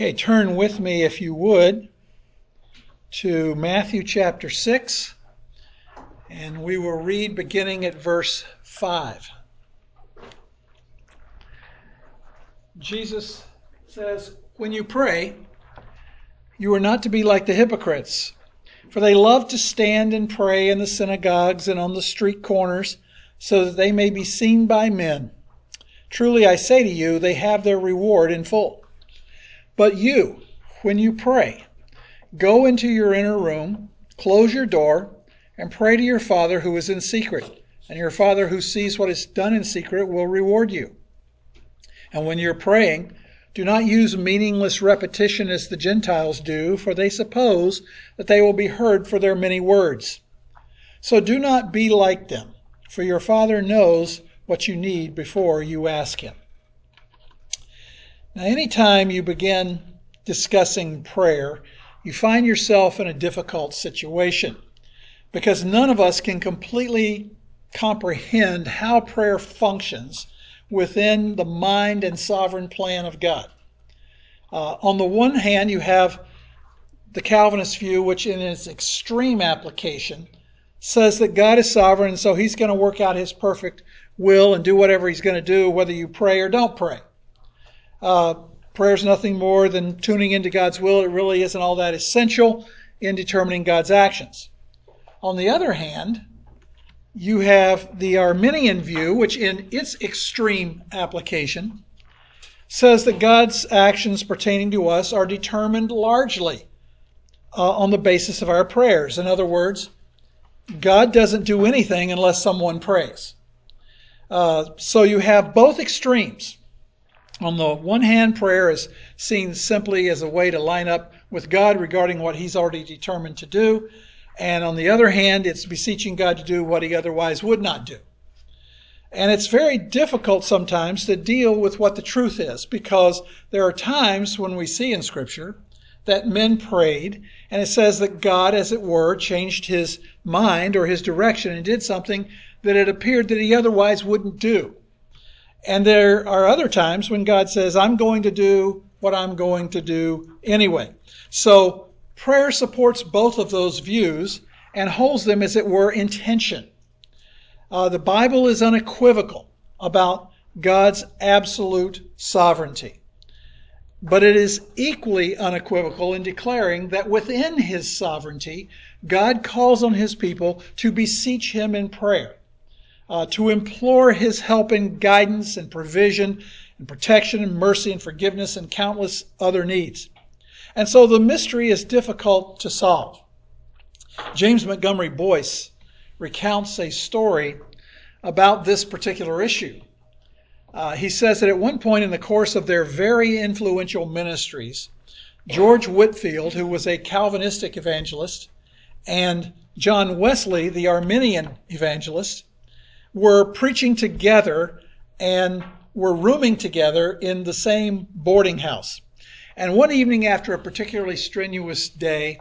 Okay, turn with me, if you would, to Matthew chapter 6, and we will read beginning at verse 5. Jesus says, When you pray, you are not to be like the hypocrites, for they love to stand and pray in the synagogues and on the street corners, so that they may be seen by men. Truly I say to you, they have their reward in full. But you, when you pray, go into your inner room, close your door, and pray to your Father who is in secret. And your Father who sees what is done in secret will reward you. And when you're praying, do not use meaningless repetition as the Gentiles do, for they suppose that they will be heard for their many words. So do not be like them, for your Father knows what you need before you ask Him. Now, anytime you begin discussing prayer, you find yourself in a difficult situation because none of us can completely comprehend how prayer functions within the mind and sovereign plan of God. Uh, on the one hand, you have the Calvinist view, which in its extreme application says that God is sovereign, so he's going to work out his perfect will and do whatever he's going to do, whether you pray or don't pray. Uh, prayer is nothing more than tuning into God's will. It really isn't all that essential in determining God's actions. On the other hand, you have the Arminian view, which in its extreme application says that God's actions pertaining to us are determined largely uh, on the basis of our prayers. In other words, God doesn't do anything unless someone prays. Uh, so you have both extremes. On the one hand, prayer is seen simply as a way to line up with God regarding what He's already determined to do. And on the other hand, it's beseeching God to do what He otherwise would not do. And it's very difficult sometimes to deal with what the truth is because there are times when we see in Scripture that men prayed and it says that God, as it were, changed his mind or his direction and did something that it appeared that he otherwise wouldn't do. And there are other times when God says, I'm going to do what I'm going to do anyway. So prayer supports both of those views and holds them, as it were, in tension. Uh, the Bible is unequivocal about God's absolute sovereignty. But it is equally unequivocal in declaring that within his sovereignty, God calls on his people to beseech him in prayer uh, to implore his help and guidance and provision and protection and mercy and forgiveness and countless other needs. And so the mystery is difficult to solve. James Montgomery Boice recounts a story about this particular issue. Uh, he says that at one point in the course of their very influential ministries, George Whitefield, who was a Calvinistic evangelist, and John Wesley, the Arminian evangelist, were preaching together and were rooming together in the same boarding house. And one evening after a particularly strenuous day,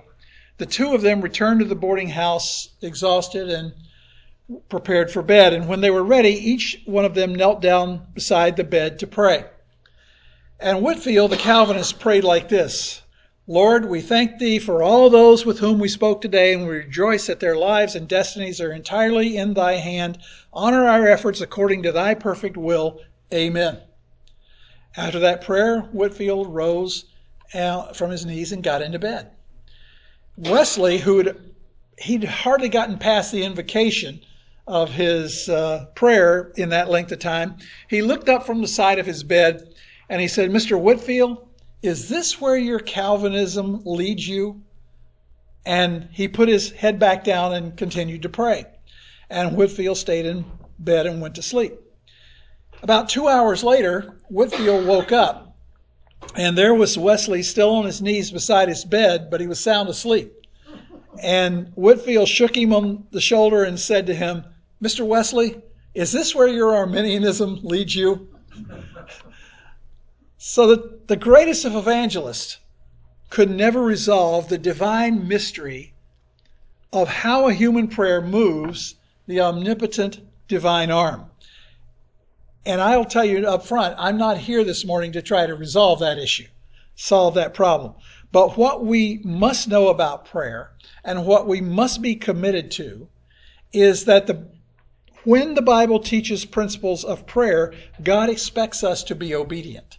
the two of them returned to the boarding house exhausted and prepared for bed. And when they were ready, each one of them knelt down beside the bed to pray. And Whitefield, the Calvinist, prayed like this Lord, we thank thee for all those with whom we spoke today, and we rejoice that their lives and destinies are entirely in thy hand. Honor our efforts according to thy perfect will. Amen. After that prayer, Whitefield rose from his knees and got into bed. Wesley, who had he'd hardly gotten past the invocation of his uh, prayer in that length of time, he looked up from the side of his bed and he said, Mr. Whitefield, is this where your Calvinism leads you? And he put his head back down and continued to pray. And Whitefield stayed in bed and went to sleep. About two hours later, Whitefield woke up, and there was Wesley still on his knees beside his bed, but he was sound asleep. And Whitefield shook him on the shoulder and said to him, Mr. Wesley, is this where your Arminianism leads you? So that the greatest of evangelists could never resolve the divine mystery of how a human prayer moves the omnipotent divine arm. And I'll tell you up front, I'm not here this morning to try to resolve that issue. solve that problem. But what we must know about prayer and what we must be committed to is that the when the Bible teaches principles of prayer, God expects us to be obedient.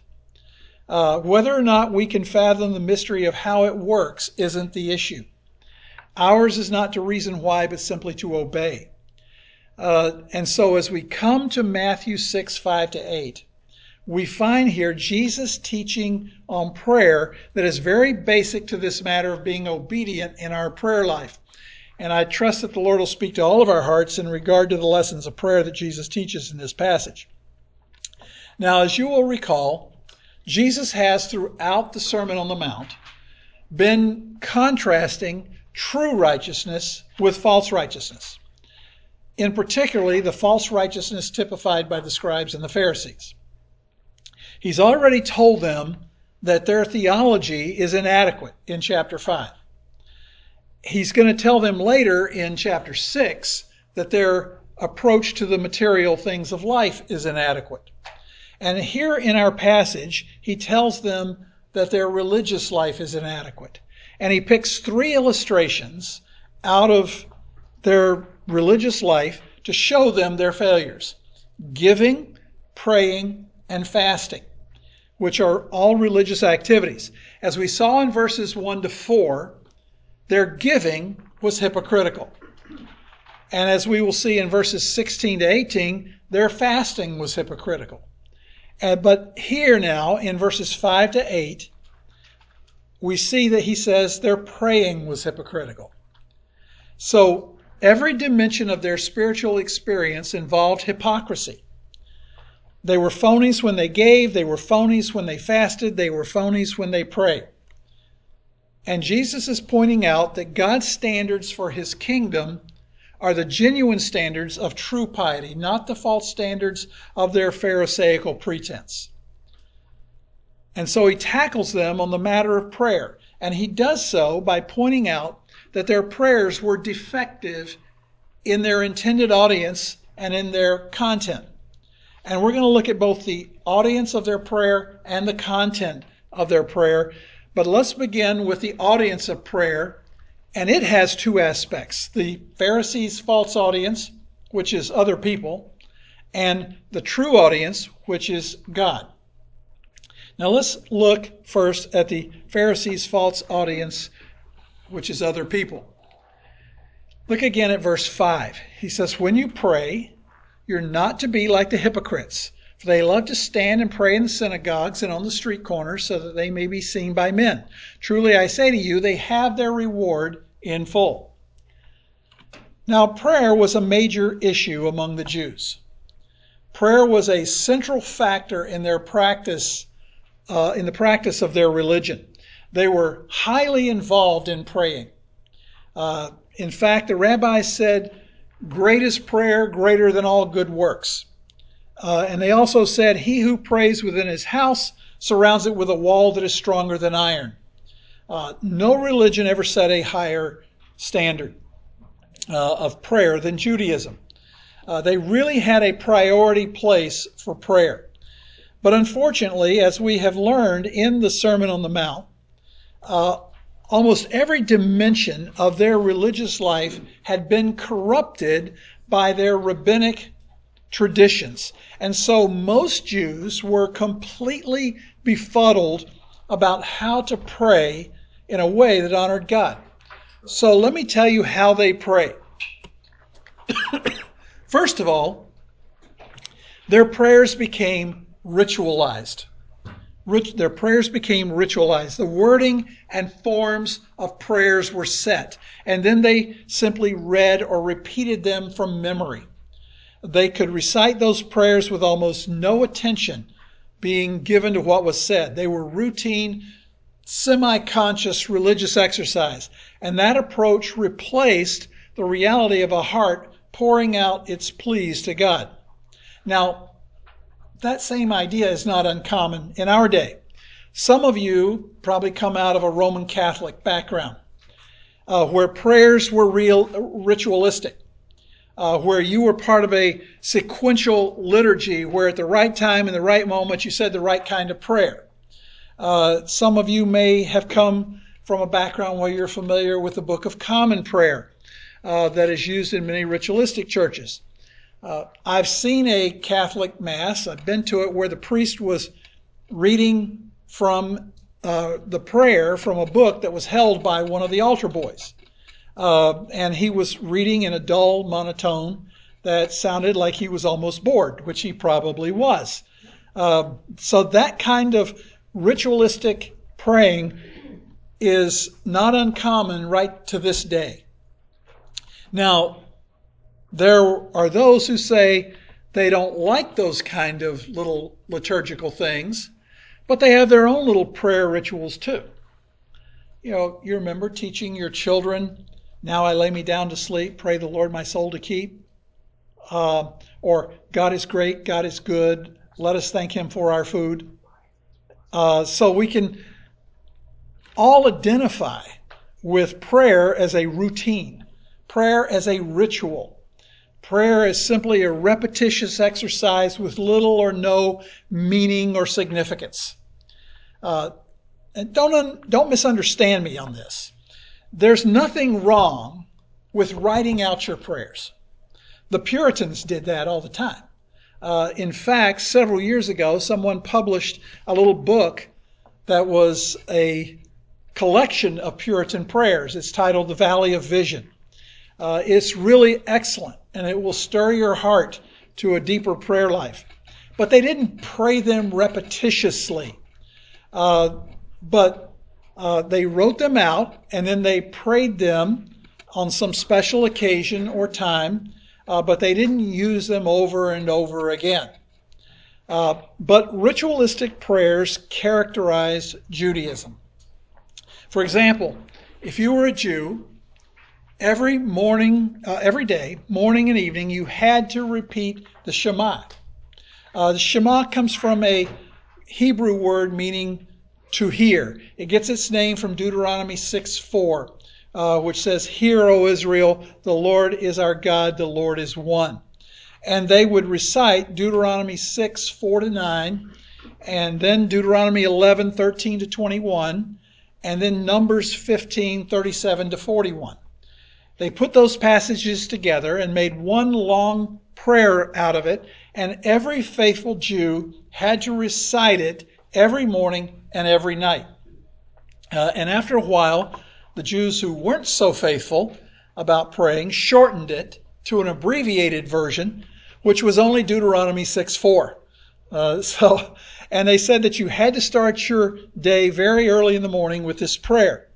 Uh, whether or not we can fathom the mystery of how it works isn't the issue. Ours is not to reason why, but simply to obey. Uh, and so as we come to Matthew 6, 5 to 8, we find here Jesus teaching on prayer that is very basic to this matter of being obedient in our prayer life. And I trust that the Lord will speak to all of our hearts in regard to the lessons of prayer that Jesus teaches in this passage. Now, as you will recall, Jesus has throughout the Sermon on the Mount been contrasting true righteousness with false righteousness. In particularly, the false righteousness typified by the scribes and the Pharisees. He's already told them that their theology is inadequate in chapter 5 he's going to tell them later in chapter 6 that their approach to the material things of life is inadequate. And here in our passage, he tells them that their religious life is inadequate. And he picks three illustrations out of their religious life to show them their failures giving, praying, and fasting, which are all religious activities. As we saw in verses 1 to 4, their giving was hypocritical. And as we will see in verses 16 to 18, their fasting was hypocritical. And, but here now, in verses 5 to 8, we see that he says their praying was hypocritical. So every dimension of their spiritual experience involved hypocrisy. They were phonies when they gave, they were phonies when they fasted, they were phonies when they prayed. And Jesus is pointing out that God's standards for his kingdom are the genuine standards of true piety, not the false standards of their Pharisaical pretense. And so he tackles them on the matter of prayer. And he does so by pointing out that their prayers were defective in their intended audience and in their content. And we're going to look at both the audience of their prayer and the content of their prayer but let's begin with the audience of prayer, and it has two aspects the Pharisees' false audience, which is other people, and the true audience, which is God. Now let's look first at the Pharisees' false audience, which is other people. Look again at verse 5. He says, When you pray, you're not to be like the hypocrites for they love to stand and pray in the synagogues and on the street corners so that they may be seen by men. Truly I say to you, they have their reward in full. Now, prayer was a major issue among the Jews. Prayer was a central factor in their practice, uh, in the practice of their religion. They were highly involved in praying. Uh, in fact, the rabbis said, Greatest prayer, greater than all good works. Uh, and they also said, He who prays within his house surrounds it with a wall that is stronger than iron. Uh, no religion ever set a higher standard uh, of prayer than Judaism. Uh, they really had a priority place for prayer. But unfortunately, as we have learned in the Sermon on the Mount, uh, almost every dimension of their religious life had been corrupted by their rabbinic traditions. And so most Jews were completely befuddled about how to pray in a way that honored God. So let me tell you how they pray. First of all, their prayers became ritualized. their prayers became ritualized. The wording and forms of prayers were set, and then they simply read or repeated them from memory. They could recite those prayers with almost no attention being given to what was said. They were routine, semi conscious religious exercise. And that approach replaced the reality of a heart pouring out its pleas to God. Now, that same idea is not uncommon in our day. Some of you probably come out of a Roman Catholic background uh, where prayers were real ritualistic uh, where you were part of a sequential liturgy where at the right time in the right moment you said the right kind of prayer. Uh, some of you may have come from a background where you're familiar with the Book of Common Prayer uh, that is used in many ritualistic churches. Uh, I've seen a Catholic Mass, I've been to it, where the priest was reading from uh, the prayer from a book that was held by one of the altar boys. Uh, and he was reading in a dull monotone that sounded like he was almost bored, which he probably was. Uh, so that kind of ritualistic praying is not uncommon right to this day. Now, there are those who say they don't like those kind of little liturgical things, but they have their own little prayer rituals too. You know, you remember teaching your children, now I lay me down to sleep, pray the Lord my soul to keep. Uh, or God is great, God is good, let us thank him for our food. Uh, so we can all identify with prayer as a routine, prayer as a ritual. Prayer is simply a repetitious exercise with little or no meaning or significance. Uh, and don't, don't misunderstand me on this. There's nothing wrong with writing out your prayers. The Puritans did that all the time. Uh, in fact, several years ago, someone published a little book that was a collection of Puritan prayers. It's titled The Valley of Vision. Uh, it's really excellent and it will stir your heart to a deeper prayer life. But they didn't pray them repetitiously, uh, but uh, they wrote them out and then they prayed them on some special occasion or time uh, but they didn't use them over and over again. Uh, but ritualistic prayers characterize Judaism. For example, if you were a Jew, every morning, uh, every day, morning and evening, you had to repeat the Shema. Uh, the Shema comes from a Hebrew word meaning to hear. It gets its name from Deuteronomy 6 4 uh, which says, Hear, O Israel, the Lord is our God, the Lord is one. And they would recite Deuteronomy 6, 4 to 9, and then Deuteronomy 11, 13 to 21, and then Numbers 15, 37 to 41. They put those passages together and made one long prayer out of it, and every faithful Jew had to recite it every morning and every night. Uh, and after a while, the Jews who weren't so faithful about praying shortened it to an abbreviated version, which was only Deuteronomy 6 4. Uh, so, and they said that you had to start your day very early in the morning with this prayer.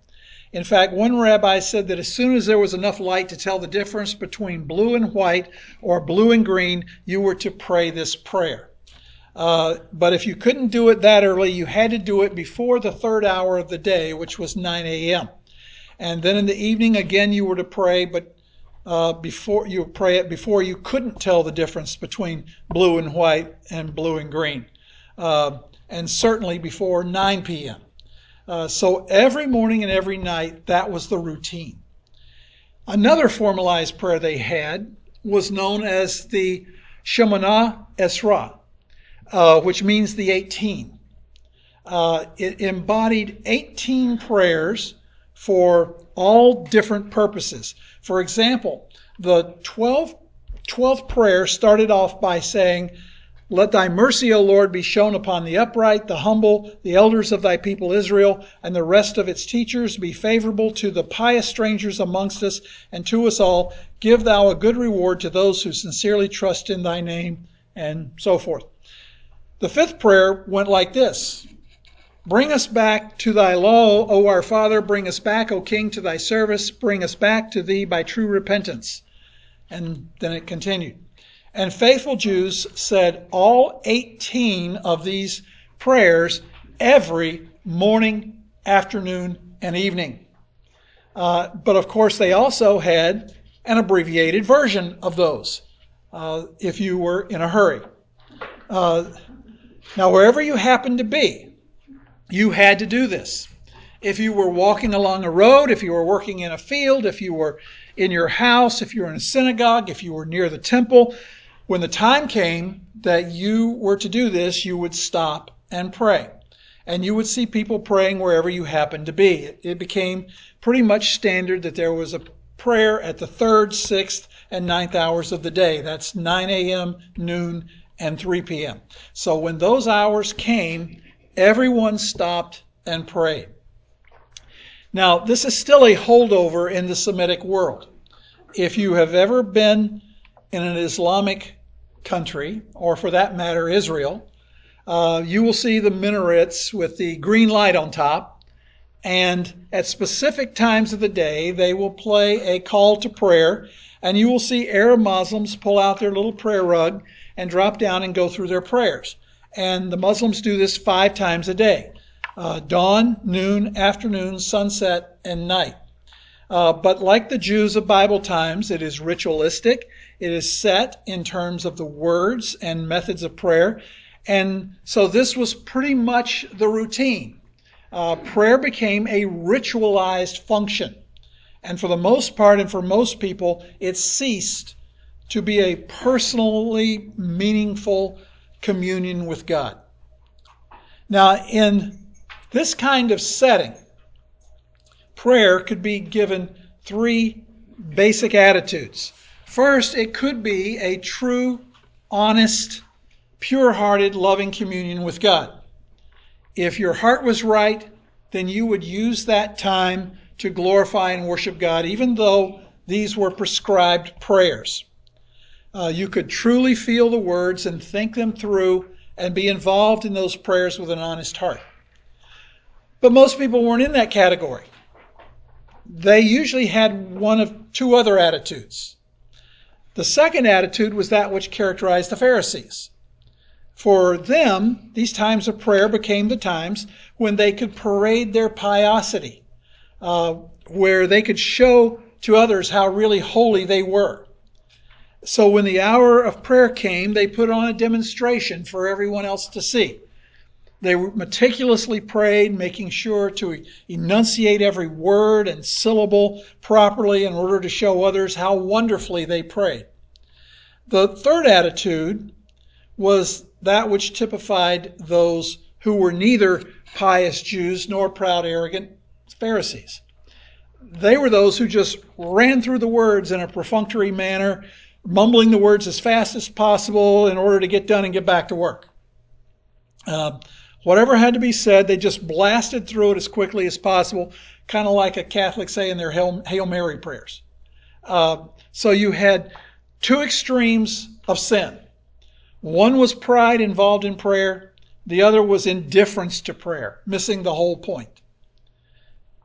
In fact, one rabbi said that as soon as there was enough light to tell the difference between blue and white or blue and green, you were to pray this prayer. Uh, but if you couldn't do it that early, you had to do it before the third hour of the day, which was 9 a.m. And then in the evening, again, you were to pray, but uh, before you pray it before you couldn't tell the difference between blue and white and blue and green, uh, and certainly before 9 p.m. Uh, so every morning and every night, that was the routine. Another formalized prayer they had was known as the Shemoneh Esreh, uh, which means the 18. Uh, it embodied 18 prayers for all different purposes. For example, the 12, 12th prayer started off by saying, Let thy mercy, O Lord, be shown upon the upright, the humble, the elders of thy people Israel, and the rest of its teachers. Be favorable to the pious strangers amongst us and to us all. Give thou a good reward to those who sincerely trust in thy name, and so forth. The fifth prayer went like this Bring us back to thy law, O our Father. Bring us back, O King, to thy service. Bring us back to thee by true repentance. And then it continued. And faithful Jews said all 18 of these prayers every morning, afternoon, and evening. Uh, but of course, they also had an abbreviated version of those uh, if you were in a hurry. Uh, now, wherever you happened to be, you had to do this. If you were walking along a road, if you were working in a field, if you were in your house, if you were in a synagogue, if you were near the temple, when the time came that you were to do this, you would stop and pray. and you would see people praying wherever you happened to be. It became pretty much standard that there was a prayer at the third, sixth, and ninth hours of the day. That's 9 a.m., noon, and 3 p.m. So when those hours came, everyone stopped and prayed. Now, this is still a holdover in the Semitic world. If you have ever been in an Islamic country, or for that matter, Israel, uh, you will see the minarets with the green light on top. And at specific times of the day, they will play a call to prayer. And you will see Arab Muslims pull out their little prayer rug and drop down and go through their prayers. And the Muslims do this five times a day uh, dawn, noon, afternoon, sunset, and night. Uh, but like the Jews of Bible times, it is ritualistic. It is set in terms of the words and methods of prayer. And so this was pretty much the routine. Uh, prayer became a ritualized function. And for the most part, and for most people, it ceased to be a personally meaningful communion with God. Now, in this kind of setting, prayer could be given three basic attitudes. First, it could be a true, honest, pure hearted, loving communion with God. If your heart was right, then you would use that time to glorify and worship God, even though these were prescribed prayers. Uh, you could truly feel the words and think them through and be involved in those prayers with an honest heart. But most people weren't in that category. They usually had one of two other attitudes. The second attitude was that which characterized the Pharisees. For them, these times of prayer became the times when they could parade their piosity, uh, where they could show to others how really holy they were. So when the hour of prayer came, they put on a demonstration for everyone else to see. They meticulously prayed, making sure to enunciate every word and syllable properly in order to show others how wonderfully they prayed. The third attitude was that which typified those who were neither pious Jews nor proud, arrogant Pharisees. They were those who just ran through the words in a perfunctory manner, mumbling the words as fast as possible in order to get done and get back to work. Uh, whatever had to be said, they just blasted through it as quickly as possible, kind of like a Catholic saying their Hail, Hail Mary prayers. Uh, so you had two extremes of sin. One was pride involved in prayer, the other was indifference to prayer, missing the whole point.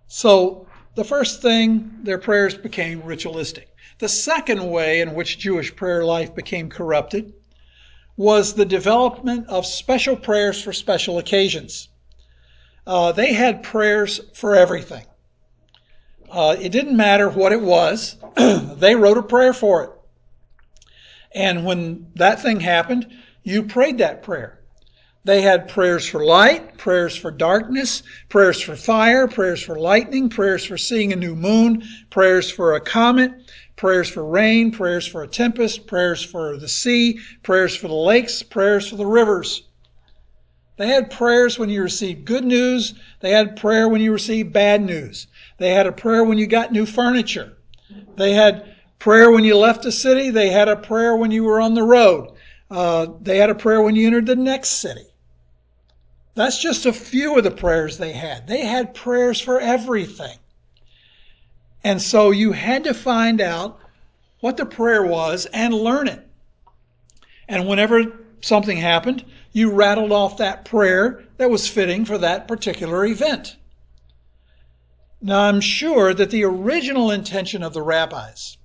So, the first thing, their prayers became ritualistic. The second way in which Jewish prayer life became corrupted was the development of special prayers for special occasions. Uh, they had prayers for everything. Uh, it didn't matter what it was, they wrote a prayer for it. And when that thing happened, you prayed that prayer. They had prayers for light, prayers for darkness, prayers for fire, prayers for lightning, prayers for seeing a new moon, prayers for a comet, prayers for rain, prayers for a tempest, prayers for the sea, prayers for the lakes, prayers for the rivers. They had prayers when you received good news. They had prayer when you received bad news. They had a prayer when you got new furniture. They had prayer when you left the city. They had a prayer when you were on the road. Uh, they had a prayer when you entered the next city. That's just a few of the prayers they had. They had prayers for everything. And so you had to find out what the prayer was and learn it. And whenever something happened, you rattled off that prayer that was fitting for that particular event. Now, I'm sure that the original intention of the rabbis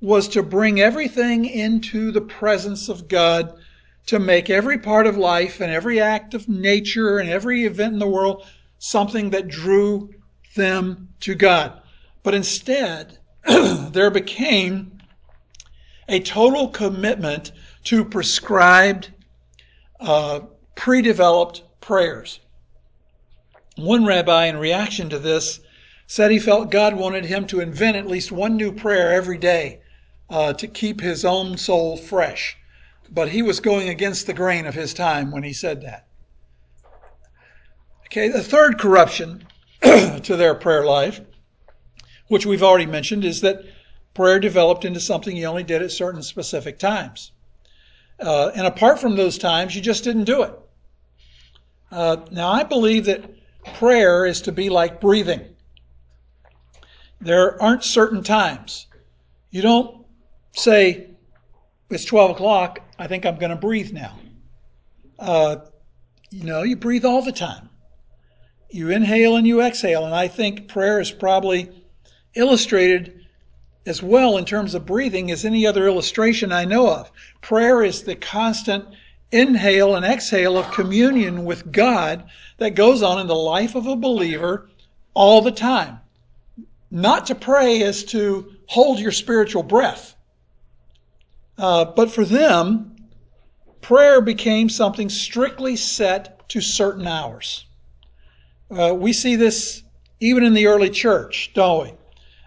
was to bring everything into the presence of God, to make every part of life and every act of nature and every event in the world something that drew them to God. But instead, there became a total commitment to prescribed, uh, pre developed prayers. One rabbi, in reaction to this, said he felt God wanted him to invent at least one new prayer every day uh, to keep his own soul fresh. But he was going against the grain of his time when he said that. Okay, the third corruption to their prayer life, which we've already mentioned, is that prayer developed into something you only did at certain specific times. Uh, and apart from those times, you just didn't do it. Uh, now, I believe that prayer is to be like breathing. There aren't certain times. You don't say, it's 12 o'clock, I think I'm going to breathe now. Uh, you know, you breathe all the time. You inhale and you exhale. And I think prayer is probably illustrated as well in terms of breathing as any other illustration I know of. Prayer is the constant inhale and exhale of communion with God that goes on in the life of a believer all the time. Not to pray is to hold your spiritual breath. Uh, but for them, prayer became something strictly set to certain hours. Uh, we see this even in the early church, don't we?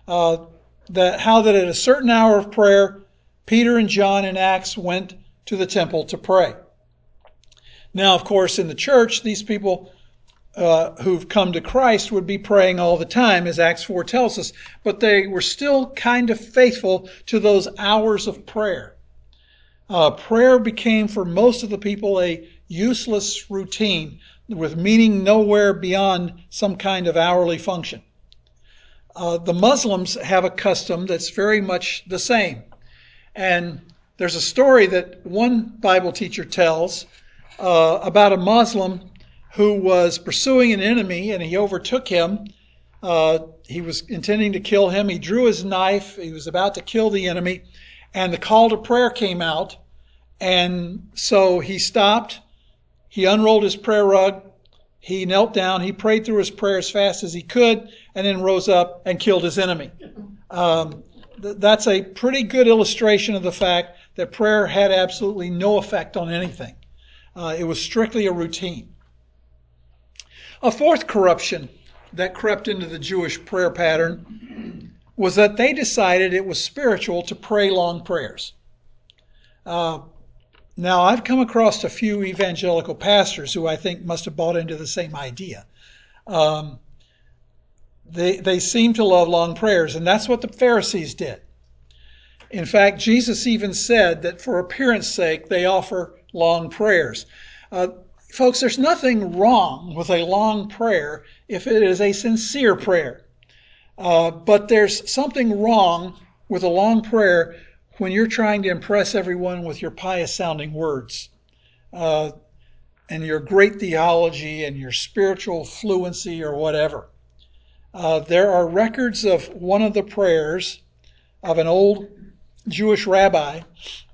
Uh, that how that at a certain hour of prayer, Peter and John in Acts went to the temple to pray. Now, of course, in the church, these people uh, who've come to Christ would be praying all the time, as Acts 4 tells us, but they were still kind of faithful to those hours of prayer. Uh, prayer became for most of the people a useless routine with meaning nowhere beyond some kind of hourly function. Uh, the Muslims have a custom that's very much the same. And there's a story that one Bible teacher tells uh, about a Muslim who was pursuing an enemy and he overtook him. Uh, he was intending to kill him. He drew his knife. He was about to kill the enemy. And the call to prayer came out. And so he stopped. He unrolled his prayer rug. He knelt down. He prayed through his prayer as fast as he could and then rose up and killed his enemy. Um, th- that's a pretty good illustration of the fact that prayer had absolutely no effect on anything. Uh, it was strictly a routine. A fourth corruption that crept into the Jewish prayer pattern was that they decided it was spiritual to pray long prayers. Uh, now, I've come across a few evangelical pastors who I think must have bought into the same idea. Um, they, they seem to love long prayers, and that's what the Pharisees did. In fact, Jesus even said that for appearance sake, they offer long prayers. Uh, folks, there's nothing wrong with a long prayer if it is a sincere prayer. Uh, but there's something wrong with a long prayer when you're trying to impress everyone with your pious sounding words uh, and your great theology and your spiritual fluency or whatever. Uh, there are records of one of the prayers of an old Jewish rabbi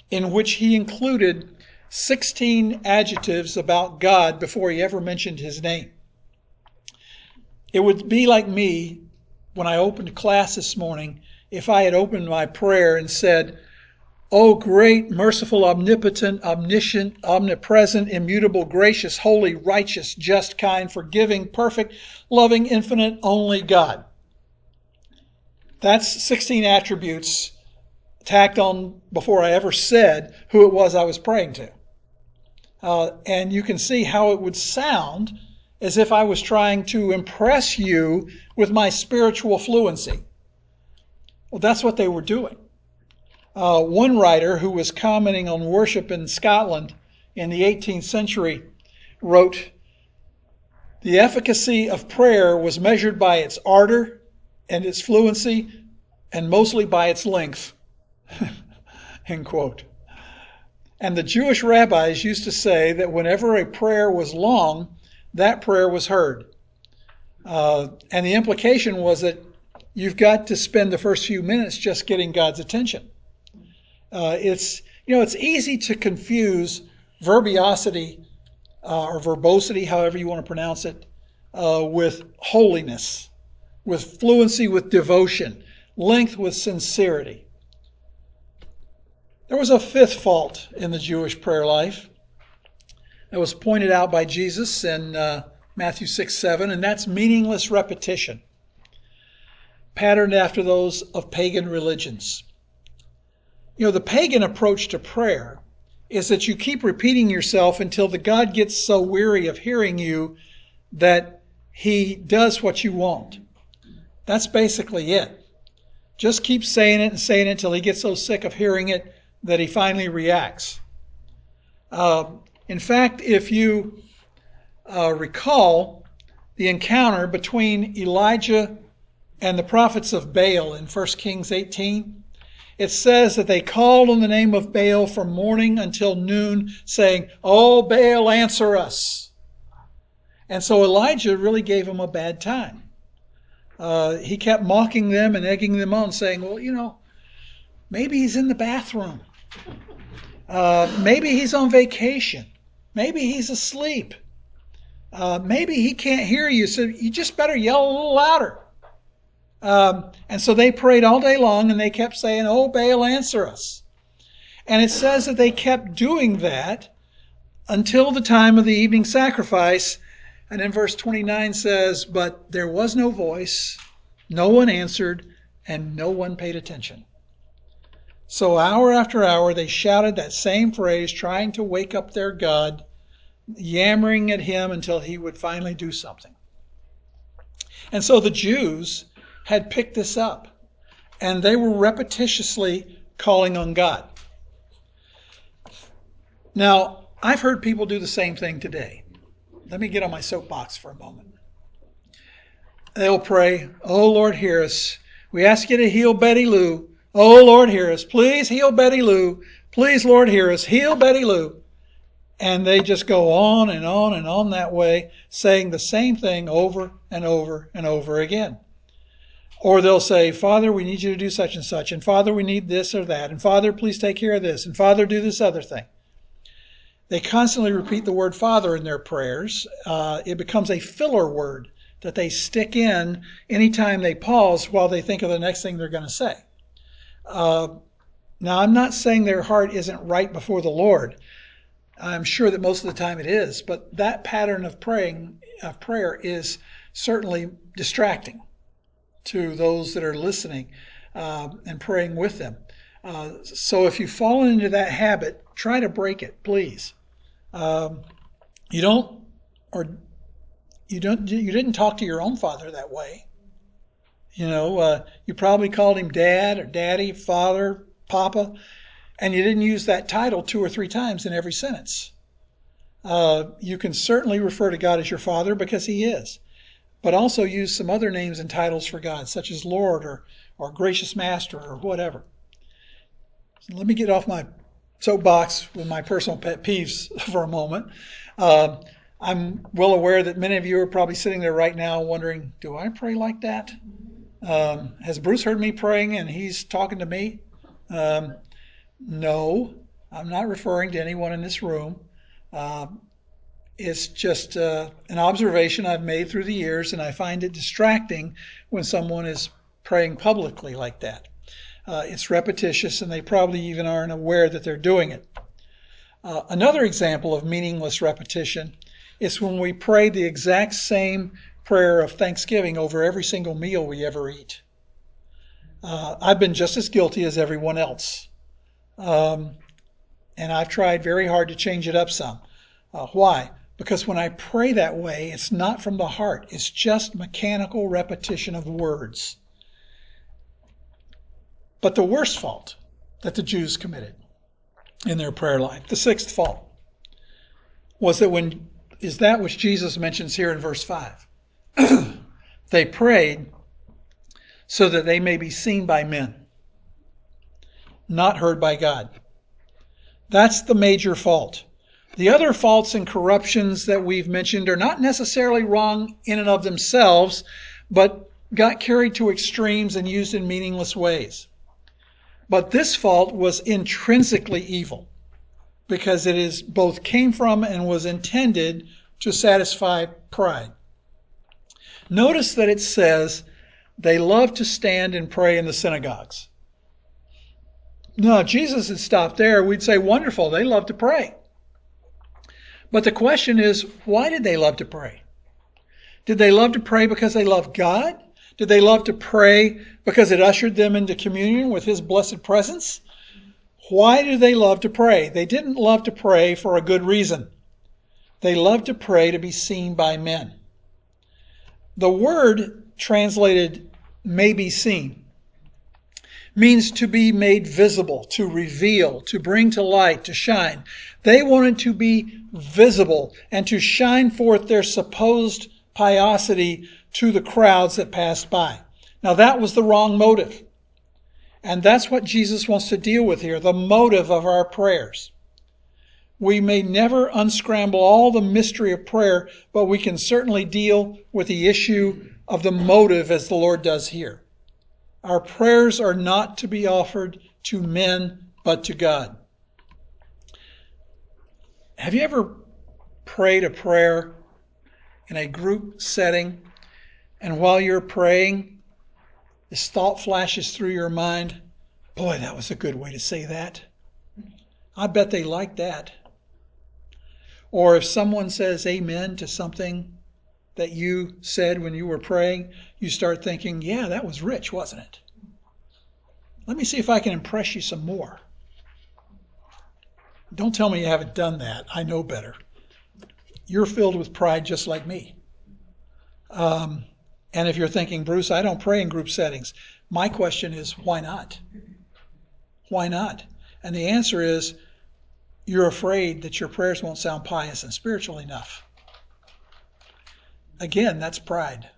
in which he included 16 adjectives about God before he ever mentioned his name. It would be like me when I opened class this morning if I had opened my prayer and said, O great, merciful, omnipotent, omniscient, omnipresent, immutable, gracious, holy, righteous, just, kind, forgiving, perfect, loving, infinite, only God. That's 16 attributes tacked on before I ever said who it was I was praying to. Uh, and you can see how it would sound as if I was trying to impress you with my spiritual fluency. Well, that's what they were doing. Uh, one writer who was commenting on worship in Scotland in the 18th century wrote, The efficacy of prayer was measured by its ardor and its fluency, and mostly by its length. End quote. And the Jewish rabbis used to say that whenever a prayer was long, that prayer was heard. Uh, and the implication was that you've got to spend the first few minutes just getting God's attention. Uh, it's you know it's easy to confuse verbiosity uh, or verbosity, however you want to pronounce it, uh, with holiness, with fluency, with devotion, length with sincerity. There was a fifth fault in the Jewish prayer life that was pointed out by Jesus in uh, Matthew 6 7, and that's meaningless repetition, patterned after those of pagan religions. You know, the pagan approach to prayer is that you keep repeating yourself until the God gets so weary of hearing you that he does what you want. That's basically it. Just keep saying it and saying it until he gets so sick of hearing it that he finally reacts. Uh, in fact, if you uh, recall the encounter between Elijah and the prophets of Baal in 1 Kings 18, it says that they called on the name of Baal from morning until noon, saying, Oh, Baal, answer us. And so Elijah really gave them a bad time. Uh, he kept mocking them and egging them on, saying, Well, you know, maybe he's in the bathroom. Uh, maybe he's on vacation. Maybe he's asleep. Uh, maybe he can't hear you, so you just better yell a little louder. Um, and so they prayed all day long and they kept saying, Oh, Baal, answer us. And it says that they kept doing that until the time of the evening sacrifice. And in verse 29 says, But there was no voice, no one answered, and no one paid attention. So hour after hour they shouted that same phrase, trying to wake up their God, yammering at him until he would finally do something. And so the Jews had picked this up, and they were repetitiously calling on God. Now, I've heard people do the same thing today. Let me get on my soapbox for a moment. They'll pray, Oh Lord, hear us. We ask you to heal Betty Lou. Oh Lord, hear us. Please heal Betty Lou. Please, Lord, hear us. Heal Betty Lou. And they just go on and on and on that way, saying the same thing over and over and over again. Or they'll say, Father, we need you to do such and such. And Father, we need this or that. And Father, please take care of this. And Father, do this other thing. They constantly repeat the word Father in their prayers. Uh, it becomes a filler word that they stick in anytime they pause while they think of the next thing they're going to say. Uh, now, I'm not saying their heart isn't right before the Lord. I'm sure that most of the time it is, but that pattern of praying of prayer is certainly distracting to those that are listening uh, and praying with them. Uh, so if you've fallen into that habit, try to break it, please. Um, you don't, or you don't, you didn't talk to your own father that way. You know, uh, you probably called him dad or daddy, father, papa, and you didn't use that title two or three times in every sentence. Uh, you can certainly refer to God as your father because he is but also use some other names and titles for God, such as Lord or, or Gracious Master or whatever. So let me get off my soapbox with my personal pet peeves for a moment. Uh, I'm well aware that many of you are probably sitting there right now wondering, do I pray like that? Um, has Bruce heard me praying and he's talking to me? Um, no, I'm not referring to anyone in this room. Uh, it's just uh, an observation I've made through the years, and I find it distracting when someone is praying publicly like that. Uh, it's repetitious, and they probably even aren't aware that they're doing it. Uh, another example of meaningless repetition is when we pray the exact same prayer of thanksgiving over every single meal we ever eat. Uh, I've been just as guilty as everyone else. Um, and I've tried very hard to change it up some. Uh, why? Because when I pray that way, it's not from the heart, it's just mechanical repetition of words. But the worst fault that the Jews committed in their prayer life, the sixth fault, was that when is that which Jesus mentions here in verse 5. they prayed so that they may be seen by men, not heard by God. That's the major fault. The other faults and corruptions that we've mentioned are not necessarily wrong in and of themselves, but got carried to extremes and used in meaningless ways. But this fault was intrinsically evil because it is both came from and was intended to satisfy pride. Notice that it says they love to stand and pray in the synagogues. No, Jesus had stopped there. We'd say, wonderful, they love to pray. But the question is, why did they love to pray? Did they love to pray because they loved God? Did they love to pray because it ushered them into communion with His blessed presence? Why do they love to pray? They didn't love to pray for a good reason. They loved to pray to be seen by men. The word translated may be seen means to be made visible, to reveal, to bring to light, to shine. They wanted to be visible and to shine forth their supposed piosity to the crowds that passed by. Now that was the wrong motive. And that's what Jesus wants to deal with here, the motive of our prayers. We may never unscramble all the mystery of prayer, but we can certainly deal with the issue of the motive as the Lord does here. Our prayers are not to be offered to men, but to God. Have you ever prayed a prayer in a group setting, and while you're praying, this thought flashes through your mind Boy, that was a good way to say that. I bet they like that. Or if someone says amen to something that you said when you were praying, you start thinking, yeah, that was rich, wasn't it? Let me see if I can impress you some more. Don't tell me you haven't done that. I know better. You're filled with pride just like me. Um, and if you're thinking, Bruce, I don't pray in group settings, my question is, why not? Why not? And the answer is, you're afraid that your prayers won't sound pious and spiritual enough. Again, that's pride.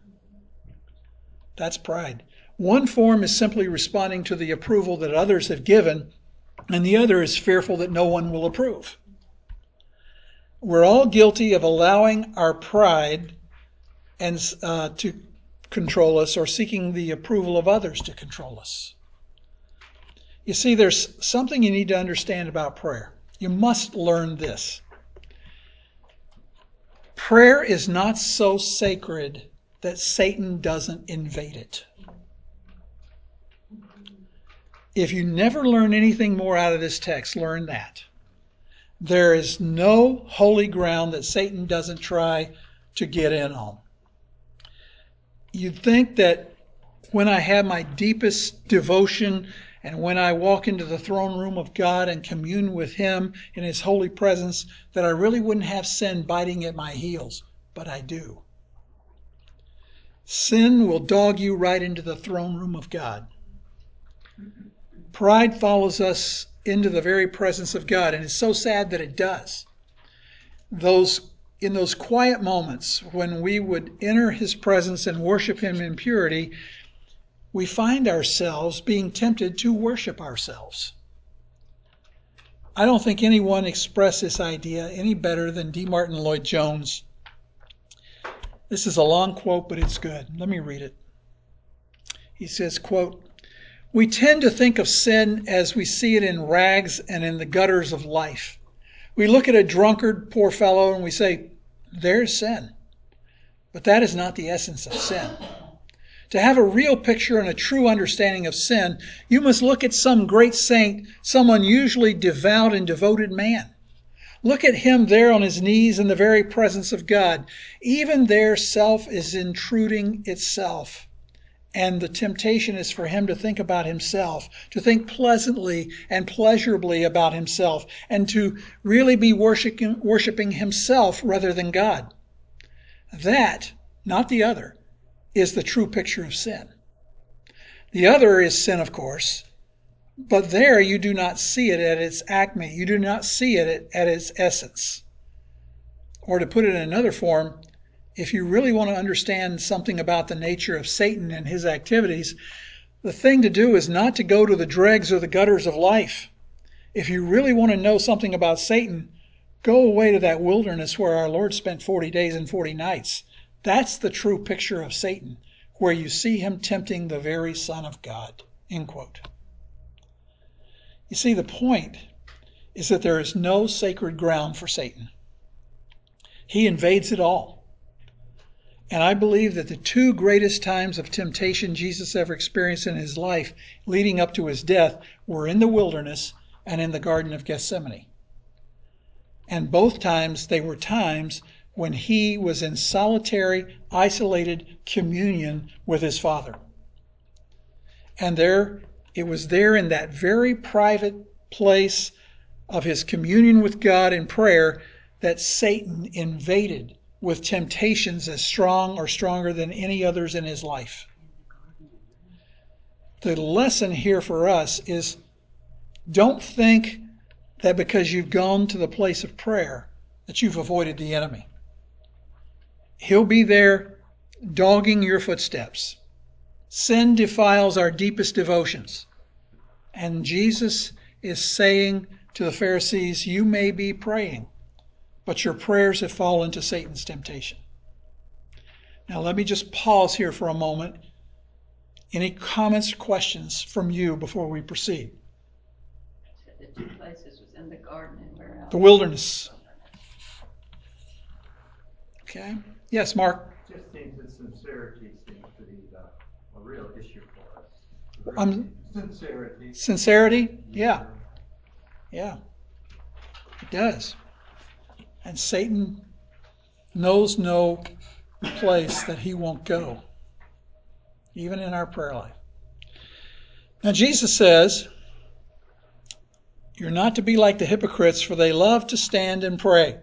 That's pride. One form is simply responding to the approval that others have given, and the other is fearful that no one will approve. We're all guilty of allowing our pride and uh, to control us or seeking the approval of others to control us. You see, there's something you need to understand about prayer. You must learn this. Prayer is not so sacred that Satan doesn't invade it. If you never learn anything more out of this text, learn that. There is no holy ground that Satan doesn't try to get in on. You'd think that when I have my deepest devotion and when I walk into the throne room of God and commune with Him in His holy presence, that I really wouldn't have sin biting at my heels, but I do. Sin will dog you right into the throne room of God. Pride follows us into the very presence of God, and it's so sad that it does. Those in those quiet moments when we would enter his presence and worship him in purity, we find ourselves being tempted to worship ourselves. I don't think anyone expressed this idea any better than D. Martyn Lloyd Jones. This is a long quote, but it's good. Let me read it. He says, quote, We tend to think of sin as we see it in rags and in the gutters of life. We look at a drunkard, poor fellow, and we say, There's sin. But that is not the essence of sin. To have a real picture and a true understanding of sin, you must look at some great saint, some unusually devout and devoted man. Look at him there on his knees in the very presence of God. Even there, self is intruding itself. And the temptation is for him to think about himself, to think pleasantly and pleasurably about himself, and to really be worshiping, worshiping himself rather than God. That, not the other, is the true picture of sin. The other is sin, of course, but there you do not see it at its acme. You do not see it at its essence. Or to put it in another form, if you really want to understand something about the nature of Satan and his activities, the thing to do is not to go to the dregs or the gutters of life. If you really want to know something about Satan, go away to that wilderness where our Lord spent 40 days and 40 nights. That's the true picture of Satan, where you see him tempting the very Son of God. End quote. You see, the point is that there is no sacred ground for Satan. He invades it all. And I believe that the two greatest times of temptation Jesus ever experienced in his life, leading up to his death, were in the wilderness and in the Garden of Gethsemane. And both times they were times when he was in solitary, isolated communion with his Father. And there, it was there in that very private place of his communion with God in prayer that Satan invaded with temptations as strong or stronger than any others in his life. The lesson here for us is don't think that because you've gone to the place of prayer that you've avoided the enemy. He'll be there dogging your footsteps. Sin defiles our deepest devotions. And Jesus is saying to the Pharisees, You may be praying, but your prayers have fallen to Satan's temptation. Now, let me just pause here for a moment. Any comments or questions from you before we proceed? The two places was in the garden and where else? The wilderness. Okay. Yes, Mark. Just seems that sincerity seems to be the, a real issue for us. Um, Sincerity. Sincerity? Yeah. Yeah. It does. And Satan knows no place that he won't go, even in our prayer life. Now, Jesus says, You're not to be like the hypocrites, for they love to stand and pray.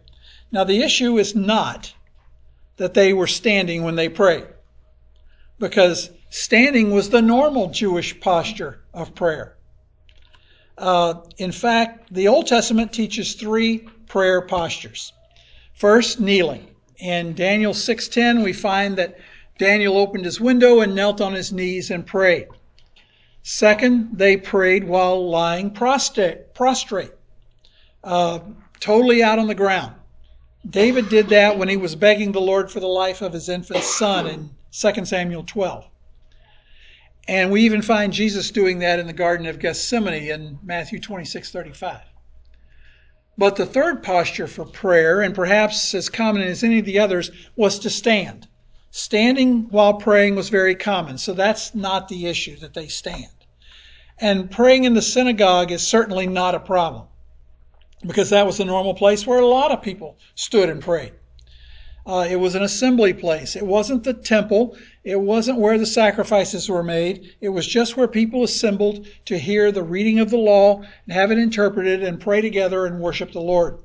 Now, the issue is not that they were standing when they prayed, because standing was the normal Jewish posture of prayer. Uh, in fact, the Old Testament teaches three prayer postures. First, kneeling. In Daniel 6:10, we find that Daniel opened his window and knelt on his knees and prayed. Second, they prayed while lying prostrate, prostrate uh, totally out on the ground. David did that when he was begging the Lord for the life of his infant son in 2 Samuel 12. And we even find Jesus doing that in the Garden of Gethsemane in Matthew 26 35. But the third posture for prayer, and perhaps as common as any of the others, was to stand. Standing while praying was very common, so that's not the issue that they stand. And praying in the synagogue is certainly not a problem because that was the normal place where a lot of people stood and prayed. Uh, it was an assembly place. It wasn't the temple. It wasn't where the sacrifices were made. It was just where people assembled to hear the reading of the law and have it interpreted and pray together and worship the Lord.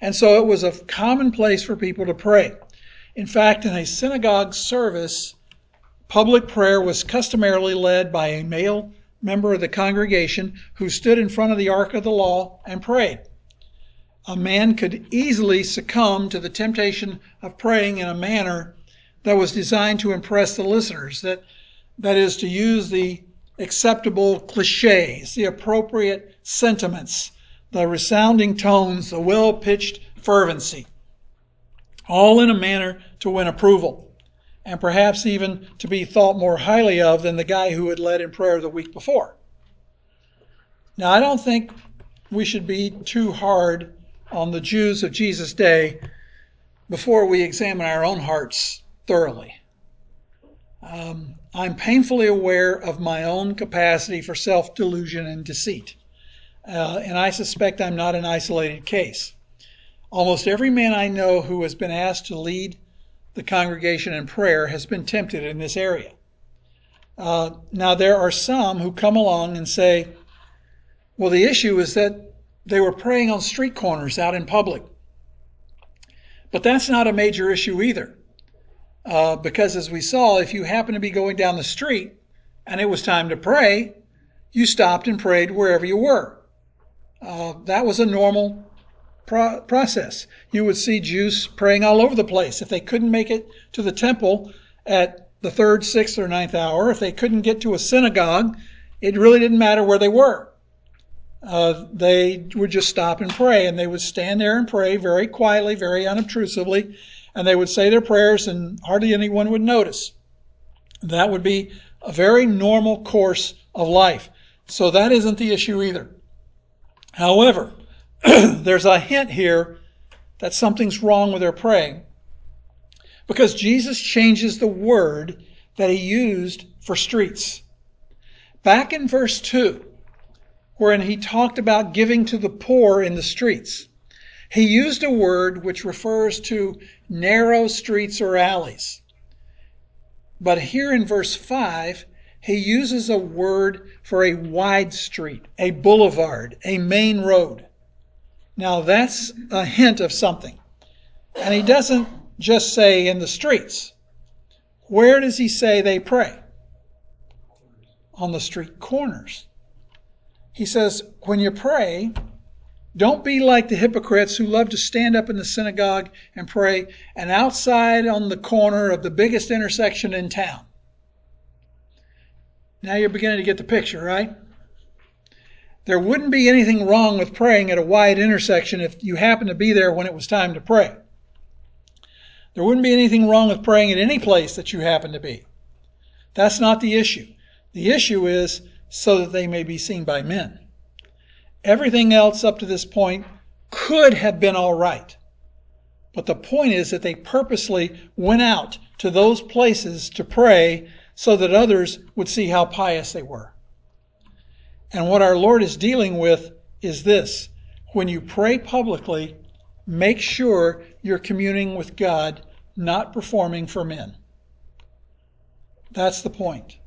And so it was a common place for people to pray. In fact, in a synagogue service, public prayer was customarily led by a male member of the congregation who stood in front of the ark of the law and prayed a man could easily succumb to the temptation of praying in a manner that was designed to impress the listeners, that, that is, to use the acceptable cliches, the appropriate sentiments, the resounding tones, the well pitched fervency, all in a manner to win approval, and perhaps even to be thought more highly of than the guy who had led in prayer the week before. Now, I don't think we should be too hard on the Jews of Jesus' day before we examine our own hearts thoroughly. Um, I'm painfully aware of my own capacity for self delusion and deceit, uh, and I suspect I'm not an isolated case. Almost every man I know who has been asked to lead the congregation in prayer has been tempted in this area. Uh, now, there are some who come along and say, well, the issue is that they were praying on street corners out in public. But that's not a major issue either. Uh, because as we saw, if you happen to be going down the street and it was time to pray, you stopped and prayed wherever you were. Uh, that was a normal pro- process. You would see Jews praying all over the place. If they couldn't make it to the temple at the third, sixth, or ninth hour, if they couldn't get to a synagogue, it really didn't matter where they were uh, they would just stop and pray, and they would stand there and pray very quietly, very unobtrusively, and they would say their prayers, and hardly anyone would notice. That would be a very normal course of life. So that isn't the issue either. However, there's a hint here that something's wrong with their praying because Jesus changes the word that he used for streets. Back in verse 2, wherein he talked about giving to the poor in the streets. He used a word which refers to narrow streets or alleys. But here in verse 5, he uses a word for a wide street, a boulevard, a main road. Now that's a hint of something. And he doesn't just say in the streets. Where does he say they pray? On the street corners. He says, when you pray, don't be like the hypocrites who love to stand up in the synagogue and pray and outside on the corner of the biggest intersection in town. Now you're beginning to get the picture, right? There wouldn't be anything wrong with praying at a wide intersection if you happened to be there when it was time to pray. There wouldn't be anything wrong with praying at any place that you happen to be. That's not the issue. The issue is so that they may be seen by men. Everything else up to this point could have been all right. But the point is that they purposely went out to those places to pray so that others would see how pious they were. And what our Lord is dealing with is this. When you pray publicly, make sure you're communing with God, not performing for men. That's the point.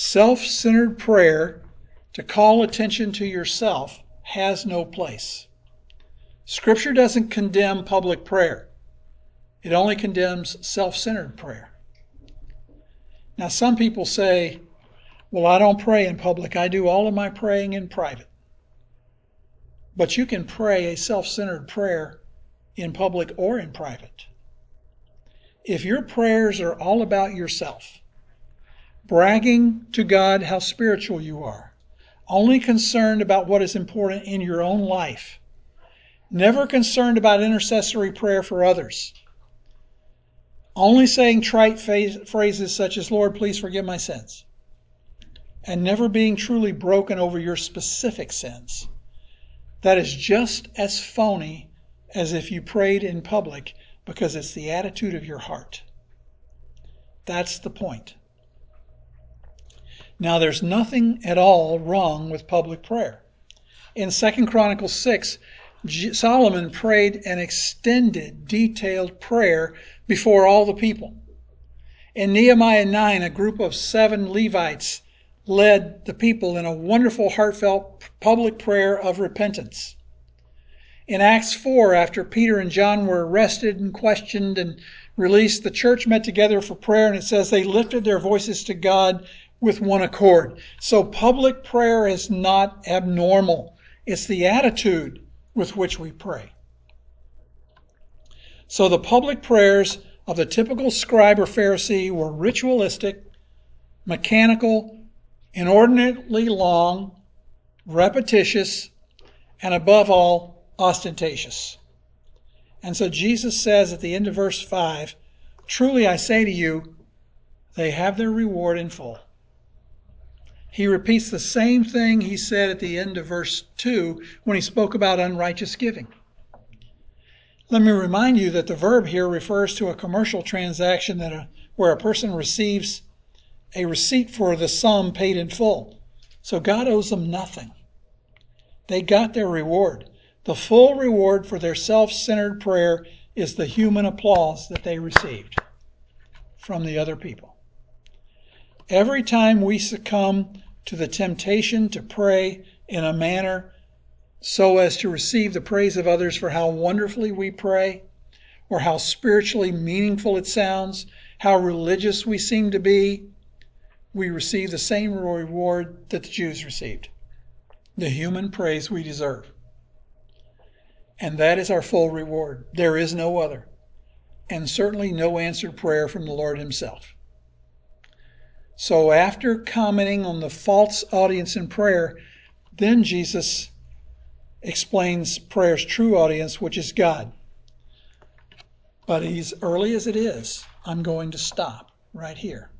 Self centered prayer to call attention to yourself has no place. Scripture doesn't condemn public prayer, it only condemns self centered prayer. Now, some people say, well, I don't pray in public, I do all of my praying in private. But you can pray a self centered prayer in public or in private. If your prayers are all about yourself, bragging to God how spiritual you are, only concerned about what is important in your own life, never concerned about intercessory prayer for others, only saying trite phrases such as, Lord, please forgive my sins, and never being truly broken over your specific sins. That is just as phony as if you prayed in public because it's the attitude of your heart. That's the point. Now, there's nothing at all wrong with public prayer. In 2 Chronicles 6, Solomon prayed an extended, detailed prayer before all the people. In Nehemiah 9, a group of seven Levites led the people in a wonderful, heartfelt public prayer of repentance. In Acts 4, after Peter and John were arrested and questioned and released, the church met together for prayer, and it says they lifted their voices to God with one accord. So public prayer is not abnormal. It's the attitude with which we pray. So the public prayers of the typical scribe or Pharisee were ritualistic, mechanical, inordinately long, repetitious, and above all, ostentatious. And so Jesus says at the end of verse 5 Truly I say to you, they have their reward in full. He repeats the same thing he said at the end of verse 2 when he spoke about unrighteous giving. Let me remind you that the verb here refers to a commercial transaction that a, where a person receives a receipt for the sum paid in full. So God owes them nothing. They got their reward. The full reward for their self centered prayer is the human applause that they received from the other people. Every time we succumb to the temptation to pray in a manner so as to receive the praise of others for how wonderfully we pray, or how spiritually meaningful it sounds, how religious we seem to be, we receive the same reward that the Jews received the human praise we deserve. And that is our full reward. There is no other, and certainly no answered prayer from the Lord Himself. So, after commenting on the false audience in prayer, then Jesus explains prayer's true audience, which is God. But as early as it is, I'm going to stop right here.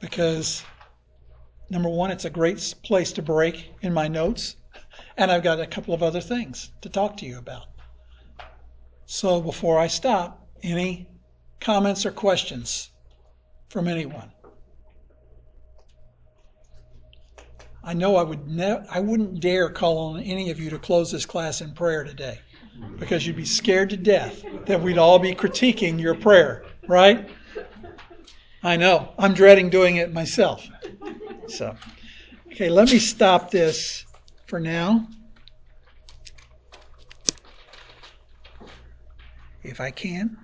Because, number one, it's a great place to break in my notes, and I've got a couple of other things to talk to you about. So, before I stop, any comments or questions from anyone? I know I would ne- I wouldn't dare call on any of you to close this class in prayer today because you'd be scared to death that we'd all be critiquing your prayer, right? I know. I'm dreading doing it myself. So, okay, let me stop this for now. if I can.